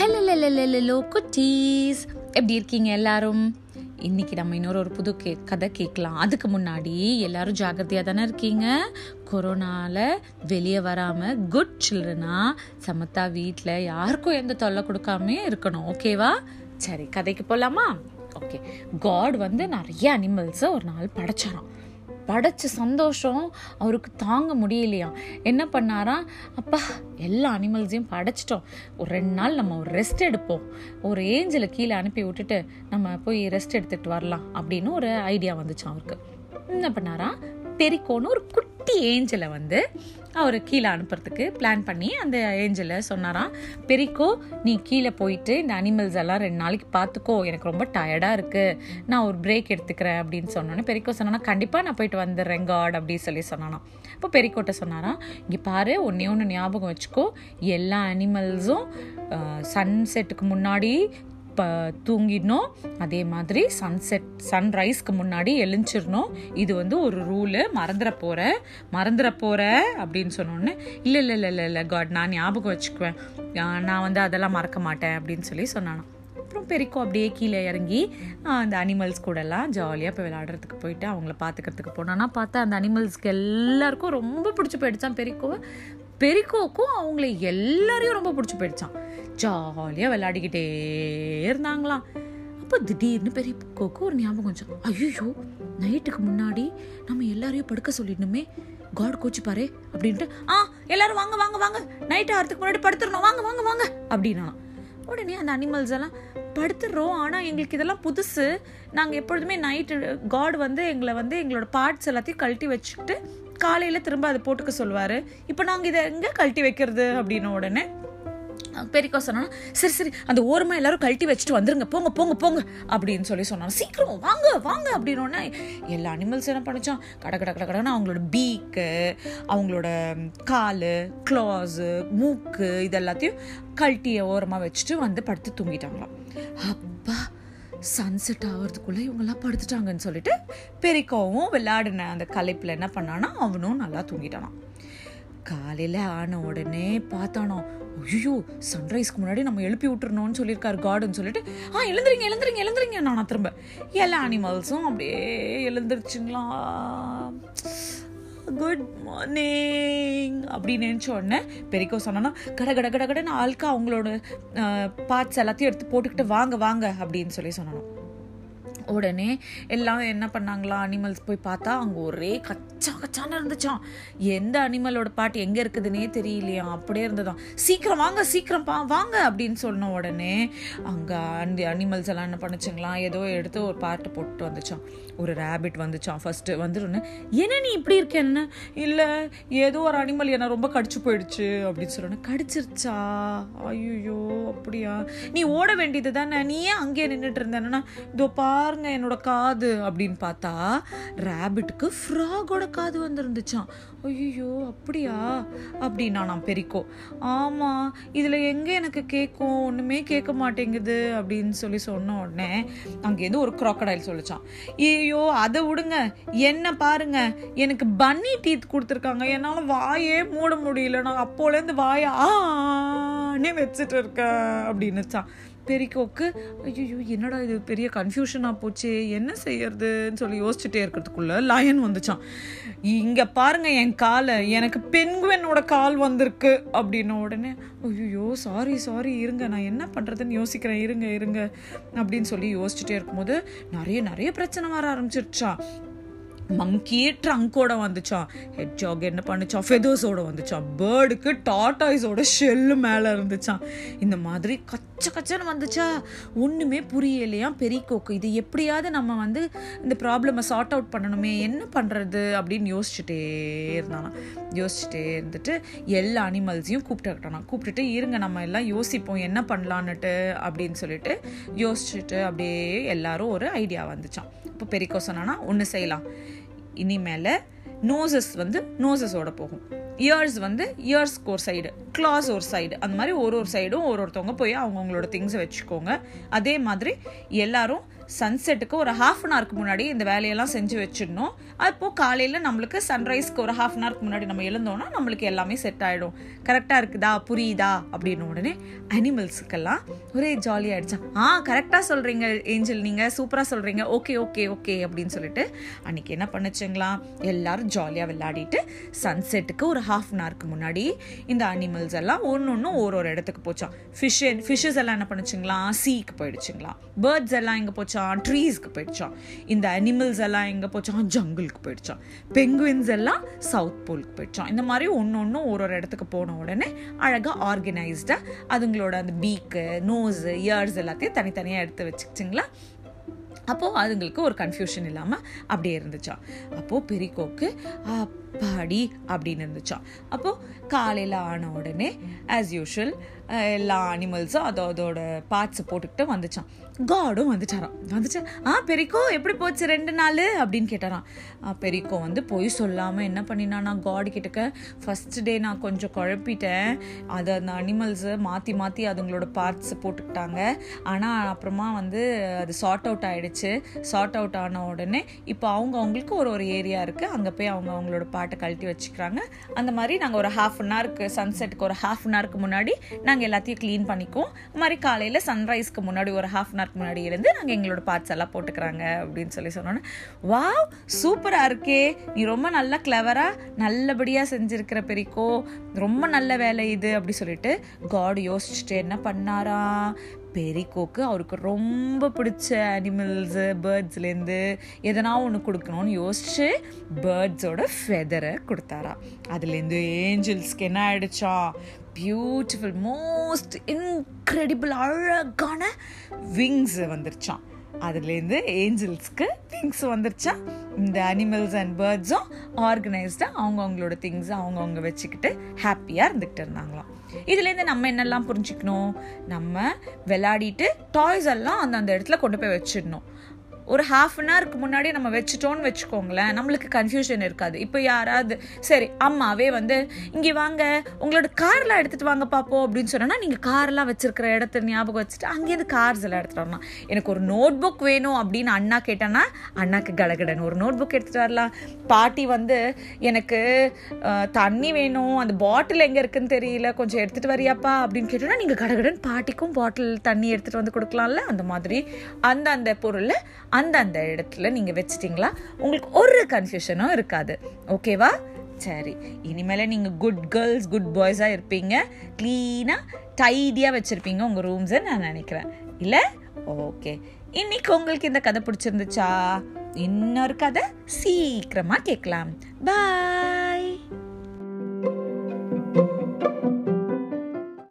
Hello குட்டீஸ். எப்படி இருக்கீங்க எல்லாரும்? இன்னைக்கு நம்ம இன்னொரு ஒரு புது கே கதை கேட்கலாம். அதுக்கு முன்னாடி எல்லாரும் ஜாக்கிரதையாக தானே இருக்கீங்க? கொரோனாவில் வெளியே வராமல் குட் சில்ட்ரனா சமத்தா வீட்டில் யாருக்கும் எந்த தொல்லை கொடுக்காம இருக்கணும். ஓகேவா சரி கதைக்கு போகலாமா ஓகே காட் வந்து நிறைய அனிமல்ஸை ஒரு நாள் படைச்சாராம். படைச்ச சந்தோஷம் அவருக்கு தாங்க முடியலையாம் என்ன பண்ணாராம் அப்பா எல்லா அனிமல்ஸையும் படைச்சிட்டோம். ஒரு ரெண்டு நாள் நம்ம ஒரு ரெஸ்ட் எடுப்போம். ஒரு ஏஞ்சலை கீழே அனுப்பி விட்டுட்டு நம்ம போய் ரெஸ்ட் எடுத்துட்டு வரலாம் அப்படின்னு ஒரு ஐடியா வந்துச்சு அவருக்கு. என்ன பண்ணாரா? பெரிக்கோன்னு ஒரு குட்டி ஏஞ்சலை வந்து அவர் கீழே அனுப்புறதுக்கு பிளான் பண்ணி அந்த ஏஞ்சலை சொன்னாராம் பெரிக்கோ நீ கீழே போயிட்டு இந்த அனிமல்ஸ் எல்லாம் ரெண்டு நாளைக்கு பார்த்துக்கோ எனக்கு ரொம்ப டயர்டாக இருக்குது நான் ஒரு பிரேக் எடுத்துக்கிறேன் அப்படின்னு சொன்னோன்னே பெரிக்கோ சொன்னானா கண்டிப்பாக நான் போயிட்டு வந்துடுறேன் காட் அப்படின்னு சொல்லி சொன்னானா அப்போ பெரிக்கோட்ட சொன்னாராம் இங்கே பாரு ஒன்றே ஒன்று ஞாபகம் வச்சுக்கோ எல்லா அனிமல்ஸும் சன்செட்டுக்கு முன்னாடி இப்போ தூங்கிடணும். அதே மாதிரி சன்செட் சன்ரைஸ்க்கு முன்னாடி எழுஞ்சிடணும். இது வந்து ஒரு ரூலு மறந்துட போகிற மறந்துட போகிற அப்படின்னு சொன்னோன்னே இல்லை இல்லை இல்லை இல்லை இல்லை காட் நான் ஞாபகம் வச்சுக்குவேன். நான் வந்து அதெல்லாம் மறக்க மாட்டேன் அப்படின்னு சொல்லி சொன்னானா அப்புறம் பெரிக்கோ அப்படியே கீழே இறங்கி அந்த அனிமல்ஸ் கூடலாம் ஜாலியாக போய் விளையாடுறதுக்கு போயிட்டு அவங்கள பார்த்துக்கிறதுக்கு போனோன்னா பார்த்தா அந்த அனிமல்ஸ்க்கு எல்லாருக்கும் ரொம்ப பிடிச்சி போயிடுச்சான் பெரிக்கோவை. பெரிக்கோக்கும் அவங்கள எல்லாரையும் ரொம்ப பிடிச்சி போயிடுச்சான் ஜாலியாக விளையாடிக்கிட்டே இருந்தாங்களாம். அப்போ திடீர்னு பெரிக்கோக்கு ஒரு ஞாபகம் வந்துச்சு. ஐயோ நைட்டுக்கு முன்னாடி நம்ம எல்லாரையும் படுக்க சொல்லிடணுமே. காட் கோச்சிப்பாரே அப்படின்ட்டு ஆ எல்லாரும் வாங்க வாங்க வாங்க. நைட் ஆகிறதுக்கு முன்னாடி படுத்துடணும். வாங்க வாங்க வாங்க. அப்படின்னா உடனே அந்த அனிமல்ஸ் எல்லாம் படுத்துடுறோம் ஆனால் எங்களுக்கு இதெல்லாம் புதுசு. நாங்கள் எப்பொழுதுமே நைட்டு காட் வந்து எங்களை வந்து எங்களோட பார்ட்ஸ் எல்லாத்தையும் கழட்டி வச்சுக்கிட்டு காலையில் திரும்ப அதை போட்டுக்க சொல்லுவார். இப்போ நாங்கள் இதை எங்கே கழட்டி வைக்கிறது அப்படின்ன உடனே பெரிக்கோ சொன்னா சரி சரி அந்த ஓரமாக எல்லாரும் கழட்டி வச்சுட்டு வந்துருங்க. போங்க போங்க போங்க அப்படின்னு சொல்லி சொன்னாங்க சீக்கிரம் வாங்க வாங்க அப்படின்னோடனே எல்லா அனிமல்ஸ் என்ன பண்ணிச்சோம்? கட கட கட கடன்னு அவங்களோட பீக்கு அவங்களோட கால் க்ளாஸு மூக்கு இது எல்லாத்தையும் கழட்டியை ஓரமாக வச்சுட்டு வந்து படுத்து தூங்கிட்டாங்களாம். சன்செட் ஆகிறதுக்குள்ளே இவங்கெல்லாம் படுத்துட்டாங்கன்னு சொல்லிட்டு பெரிக்காவும் விளையாடின அந்த கலைப்பில் என்ன பண்ணானா அவனும் நல்லா தூங்கிட்டானான் காலையில் ஆன உடனே பார்த்தானோ ஐயோ சன்ரைஸ்க்கு முன்னாடி நம்ம எழுப்பி விட்டுருணும்னு சொல்லியிருக்காரு கார்டுன்னு சொல்லிட்டு ஆ எழுந்துருங்க எழுந்துருங்க எழுந்துருங்க நானா திரும்ப. எல்லா அனிமல்ஸும் அப்படியே எழுந்துருச்சுங்களா குட் மார்னிங் அப்படின்னு நினச்ச உடனே பெரிக்கோ சொன்னோன்னா கட கட கட கடன்னு ஆளுக்கு அவங்களோட பார்ட்ஸ் எல்லாத்தையும் எடுத்து போட்டுக்கிட்டு வாங்க வாங்க அப்படின்னு சொல்லி சொன்னோம் உடனே எல்லாம் என்ன பண்ணாங்களா? அனிமல்ஸ் போய் பார்த்தா அங்கே ஒரே கச்சா கச்சான்னு இருந்துச்சான் எந்த அனிமலோட பாட்டு எங்கே இருக்குதுன்னே தெரியலையா அப்படியே இருந்ததாம். சீக்கிரம் வாங்க சீக்கிரம் பா வாங்க அப்படின்னு சொன்ன உடனே அங்கே அந்த அனிமல்ஸ் எல்லாம் என்ன பண்ணுச்சுங்களாம் ஏதோ எடுத்து ஒரு பாட்டு போட்டு வந்துச்சான் ஒரு ரேபிட் வந்துச்சான் ஃபஸ்ட்டு வந்துருன்னு என்ன நீ இப்படி இருக்க என்ன? இல்லை ஏதோ ஒரு அனிமல் என்ன ரொம்ப கடிச்சு போயிடுச்சு அப்படின்னு சொல்லணும் கடிச்சிருச்சா? ஐயோ அப்படியா? நீ ஓட வேண்டியது தானே நீ ஏன் அங்கேயே நின்றுட்டு இருந்தேன்னா இதோ பாருங்க என்னோட காது அப்படின்னு பார்த்தா ரேபிட்டுக்கு ஃப்ராகோட காது வந்துருந்துச்சான் ஐயோ அப்படியா அப்படின்னா நான் பெரிக்கோ ஆமாம் இதில் எங்கே எனக்கு கேட்கும் ஒன்றுமே கேட்க மாட்டேங்குது அப்படின்னு சொல்லி சொன்ன உடனே அங்கேருந்து ஒரு க்ராக்கடைல் சொல்லிச்சான் ஐயோ அதை விடுங்க என்ன பாருங்க எனக்கு பன்னி டீத் கொடுத்துருக்காங்க என்னால் வாயே மூட முடியல நான் அப்போலேருந்து வாயை நானே வச்சுட்டு இருக்கேன் அப்படின்னுச்சான். பெரிக்கோக்கு ஐயோ என்னடா இது? பெரிய கன்ஃபியூஷனாக போச்சு. என்ன செய்யறதுன்னு சொல்லி யோசிச்சுட்டே இருக்கிறதுக்குள்ள லயன் வந்துச்சான். இங்கே பாருங்க என் காலை. எனக்கு பெண்குவனோட கால் வந்திருக்கு. அப்படின்ன உடனே ஐயோ சாரி சாரி இருங்க நான் என்ன பண்ணுறதுன்னு யோசிக்கிறேன். இருங்க இருங்க. அப்படின்னு சொல்லி யோசிச்சுட்டே இருக்கும்போது நிறைய நிறைய பிரச்சனை வர ஆரம்பிச்சிருச்சா. மங்கியே ட்ரங்கோட வந்துச்சான் ஹெட்ஜாக் என்ன பண்ணுச்சான் ஃபெதர்ஸோட வந்துச்சான் பேர்டுக்கு டாட்டாய்ஸோட ஷெல்லு மேலே இருந்துச்சான் இந்த மாதிரி கச்ச கச்சன்னு வந்துச்சா. ஒன்றுமே புரியலையா பெரிக்கோக்கு? இது எப்படியாவது நம்ம வந்து இந்த ப்ராப்ளமை சார்ட் அவுட் பண்ணணுமே என்ன பண்ணுறது அப்படின்னு யோசிச்சுட்டே இருந்தானா. யோசிச்சுட்டே இருந்துட்டு எல்லா அனிமல்ஸையும் கூப்பிட்டுக்கிட்டானா. கூப்பிட்டுட்டு இருங்க நம்ம எல்லாம் யோசிப்போம் என்ன பண்ணலான்னுட்டு அப்படின்னு சொல்லிட்டு யோசிச்சுட்டு அப்படியே எல்லாரும் ஒரு ஐடியா வந்துச்சான் இப்போ பெரிக்கோ சொன்னானா ஒன்று செய்யலாம். இனிமேல் நோசஸ் வந்து நோசஸோட போகும். இயர்ஸ் வந்து இயர்ஸ்க்கு ஒரு சைடு கிளாஸ் ஒரு சைடு அந்த மாதிரி ஒரு ஒரு சைடும் ஒரு ஒருத்தவங்க போய் அவங்கவுங்களோட திங்ஸை வச்சுக்கோங்க. அதே மாதிரி எல்லாரும் சன்செட்டுக்கு ஒரு ஹாஃப் அன் ஹவருக்கு முன்னாடி இந்த வேலையெல்லாம் செஞ்சு வச்சிடணும். அப்போது காலையில் நம்மளுக்கு சன்ரைஸ்க்கு ஒரு ஹாஃப் அன் ஹவருக்கு முன்னாடி நம்ம எழுந்தோம்னா நம்மளுக்கு எல்லாமே செட் ஆகிடும் கரெக்டாக இருக்குதா? புரியுதா? அப்படின்னு உடனே அனிமல்ஸுக்கெல்லாம் ஒரே ஜாலியாகிடுச்சா ஆ கரெக்டாக சொல்கிறீங்க ஏஞ்சல் நீங்கள் சூப்பராக சொல்கிறீங்க ஓகே ஓகே ஓகே அப்படின்னு சொல்லிட்டு அன்றைக்கி என்ன பண்ணுச்சுங்களா? எல்லாரும் ஜாலியாக விளையாடிட்டு சன்செட்டுக்கு ஒரு ஹாஃப் அன் ஹவருக்கு முன்னாடி இந்த அனிமல்ஸ் எல்லாம் ஒன்று ஒன்று ஒரு ஒரு இடத்துக்கு போச்சான் ஃபிஷ் ஃபிஷ்ஷஸ் எல்லாம் என்ன பண்ணுச்சுங்களா? சீக்கு போயிடுச்சுங்களா? பேர்ட்ஸ் எல்லாம் இங்கே போச்சு? போயிடுச்சான் ட்ரீஸ்க்கு போயிடுச்சான். இந்த அனிமல்ஸ் எல்லாம் எங்கே போச்சான்? ஜங்கிளுக்கு போயிடுச்சான். பெங்குவின்ஸ் எல்லாம் சவுத் போலுக்கு போயிடுச்சான். இந்த மாதிரி ஒன்று ஒன்றும் ஒரு ஒரு இடத்துக்கு போன உடனே அழகாக ஆர்கனைஸ்டாக அதுங்களோட அந்த பீக்கு நோஸு இயர்ஸ் எல்லாத்தையும் தனித்தனியாக எடுத்து வச்சுக்கிச்சிங்களா? அப்போது அதுங்களுக்கு ஒரு கன்ஃபியூஷன் இல்லாமல் அப்படியே இருந்துச்சா. அப்போது பெரிக்கோக்கு அப்பாடி அப்படின்னு இருந்துச்சான் அப்போது காலையில் ஆன உடனே ஆஸ் யூஷுவல் எல்லா அனிமல்ஸும் அதோ அதோட பார்ட்ஸை போட்டுக்கிட்டு வந்துச்சான் காடும் வந்துட்டாராம் வந்துச்சா ஆ பெரிக்கோ எப்படி போச்சு ரெண்டு நாள்? அப்படின்னு கேட்டாராம். பெரிக்கோ வந்து பொய் சொல்லாமல் என்ன பண்ணினா நான் காடு கிட்டக்க ஃபஸ்ட் டே நான் கொஞ்சம் குழப்பிட்டேன். அதை அந்த அனிமல்ஸை மாற்றி மாற்றி அதுங்களோட பார்ட்ஸை போட்டுக்கிட்டாங்க. ஆனால் அப்புறமா வந்து அது சார்ட் அவுட் ஆகிடுச்சு சார்ட் அவுட் ஆன உடனே இப்போ அவங்க அவங்களுக்கு ஒரு ஒரு ஏரியா இருக்குது அங்கே போய் அவங்க அவங்களோட பாட்டை கழட்டி வச்சுக்கிறாங்க. அந்த மாதிரி நாங்கள் ஒரு ஹாஃப் அன் ஹவருக்கு சன்செட்டுக்கு ஒரு ஹாஃப் அன் ஹவருக்கு முன்னாடி நாங்கள் எல்லாத்தையும் க்ளீன் பண்ணிக்குவோம். அது மாதிரி காலையில் சன்ரைஸ்க்கு முன்னாடி ஒரு ஹாஃப் அன் ஹவருக்கு முன்னாடி இருந்து நாங்கள் எங்களோட பார்ட்ஸ் எல்லாம் போட்டுக்கிறாங்க அப்படின்னு சொல்லி சொன்னோன்னே வாவ் சூப்பராக இருக்கே. நீ ரொம்ப நல்லா கிளவராக நல்லபடியாக செஞ்சுருக்கிற பெரிக்கோ. ரொம்ப நல்ல வேலை இது. அப்படி சொல்லிட்டு காட் யோசிச்சுட்டு என்ன பண்ணாரா? பெரிக்கோக்கு. அவருக்கு ரொம்ப பிடிச்ச அனிமல்ஸு பேர்ட்ஸ்லேருந்து எதனா ஒன்று கொடுக்கணும்னு யோசிச்சு பேர்ட்ஸோட ஃபெதரை கொடுத்தாரா. அதுலேருந்து ஏஞ்சல்ஸ்க்கு என்ன ஆயிடுச்சா? பியூட்டிஃபுல் மோஸ்ட் இன்க்ரெடிபிள் அழகான விங்ஸ் வந்துருச்சான் அதுலேருந்து ஏஞ்சல்ஸ்க்கு திங்ஸ் வந்துருச்சா இந்த அனிமல்ஸ் அண்ட் பேர்ட்ஸும் ஆர்கனைஸ்டாக அவங்க அவங்களோட திங்ஸை அவங்கவுங்க வச்சுக்கிட்டு ஹாப்பியாக இருந்துக்கிட்டு இருந்தாங்களாம். இதுலேருந்து நம்ம என்னெல்லாம் புரிஞ்சுக்கணும்? நம்ம விளையாடிட்டு டாய்ஸ் எல்லாம் அந்த அந்த இடத்துல கொண்டு போய் வச்சிடணும். ஒரு ஹாஃப் அன் ஹவருக்கு முன்னாடி நம்ம வச்சுட்டோன்னு வச்சுக்கோங்களேன் நம்மளுக்கு கன்ஃபியூஷன் இருக்காது. இப்போ யாராவது சரி அம்மாவே வந்து இங்கே வாங்க உங்களோட கார்லாம் எடுத்துகிட்டு வாங்க பார்ப்போம் அப்படின்னு சொன்னோன்னா நீங்கள் கார்லாம் வச்சுருக்கிற இடத்த ஞாபகம் வச்சுட்டு அங்கேருந்து கார்ஸ் எல்லாம் எடுத்துகிட்டு வரலாம். எனக்கு ஒரு நோட் புக் வேணும் அப்படின்னு அண்ணா கேட்டேன்னா அண்ணாக்கு கடகடன் ஒரு நோட் புக் எடுத்துகிட்டு வரலாம். பாட்டி வந்து எனக்கு தண்ணி வேணும். அந்த பாட்டில் எங்கே இருக்குன்னு தெரியல. கொஞ்சம் எடுத்துகிட்டு வரியாப்பா அப்படின்னு கேட்டோன்னா நீங்கள் கடகடன் பாட்டிக்கும் பாட்டில் தண்ணி எடுத்துகிட்டு வந்து கொடுக்கலாம்ல? அந்த மாதிரி. அந்த அந்த பொருளை அந்த அந்த இடத்துல நீங்கள் வச்சிட்டிங்களா? உங்களுக்கு ஒரு கன்ஃபியூஷனும் இருக்காது. ஓகேவா சரி. இனிமேல் நீங்கள் குட் கேர்ள்ஸ் குட் பாய்ஸாக இருப்பீங்க. க்ளீனாக டைடியாக வச்சுருப்பீங்க உங்கள் ரூம்ஸை நான் நினைக்கிறேன். இல்லை? ஓகே இன்னைக்கு உங்களுக்கு இந்த கதை பிடிச்சிருந்துச்சா? இன்னொரு கதை சீக்கிரமாக கேட்கலாம். பாய்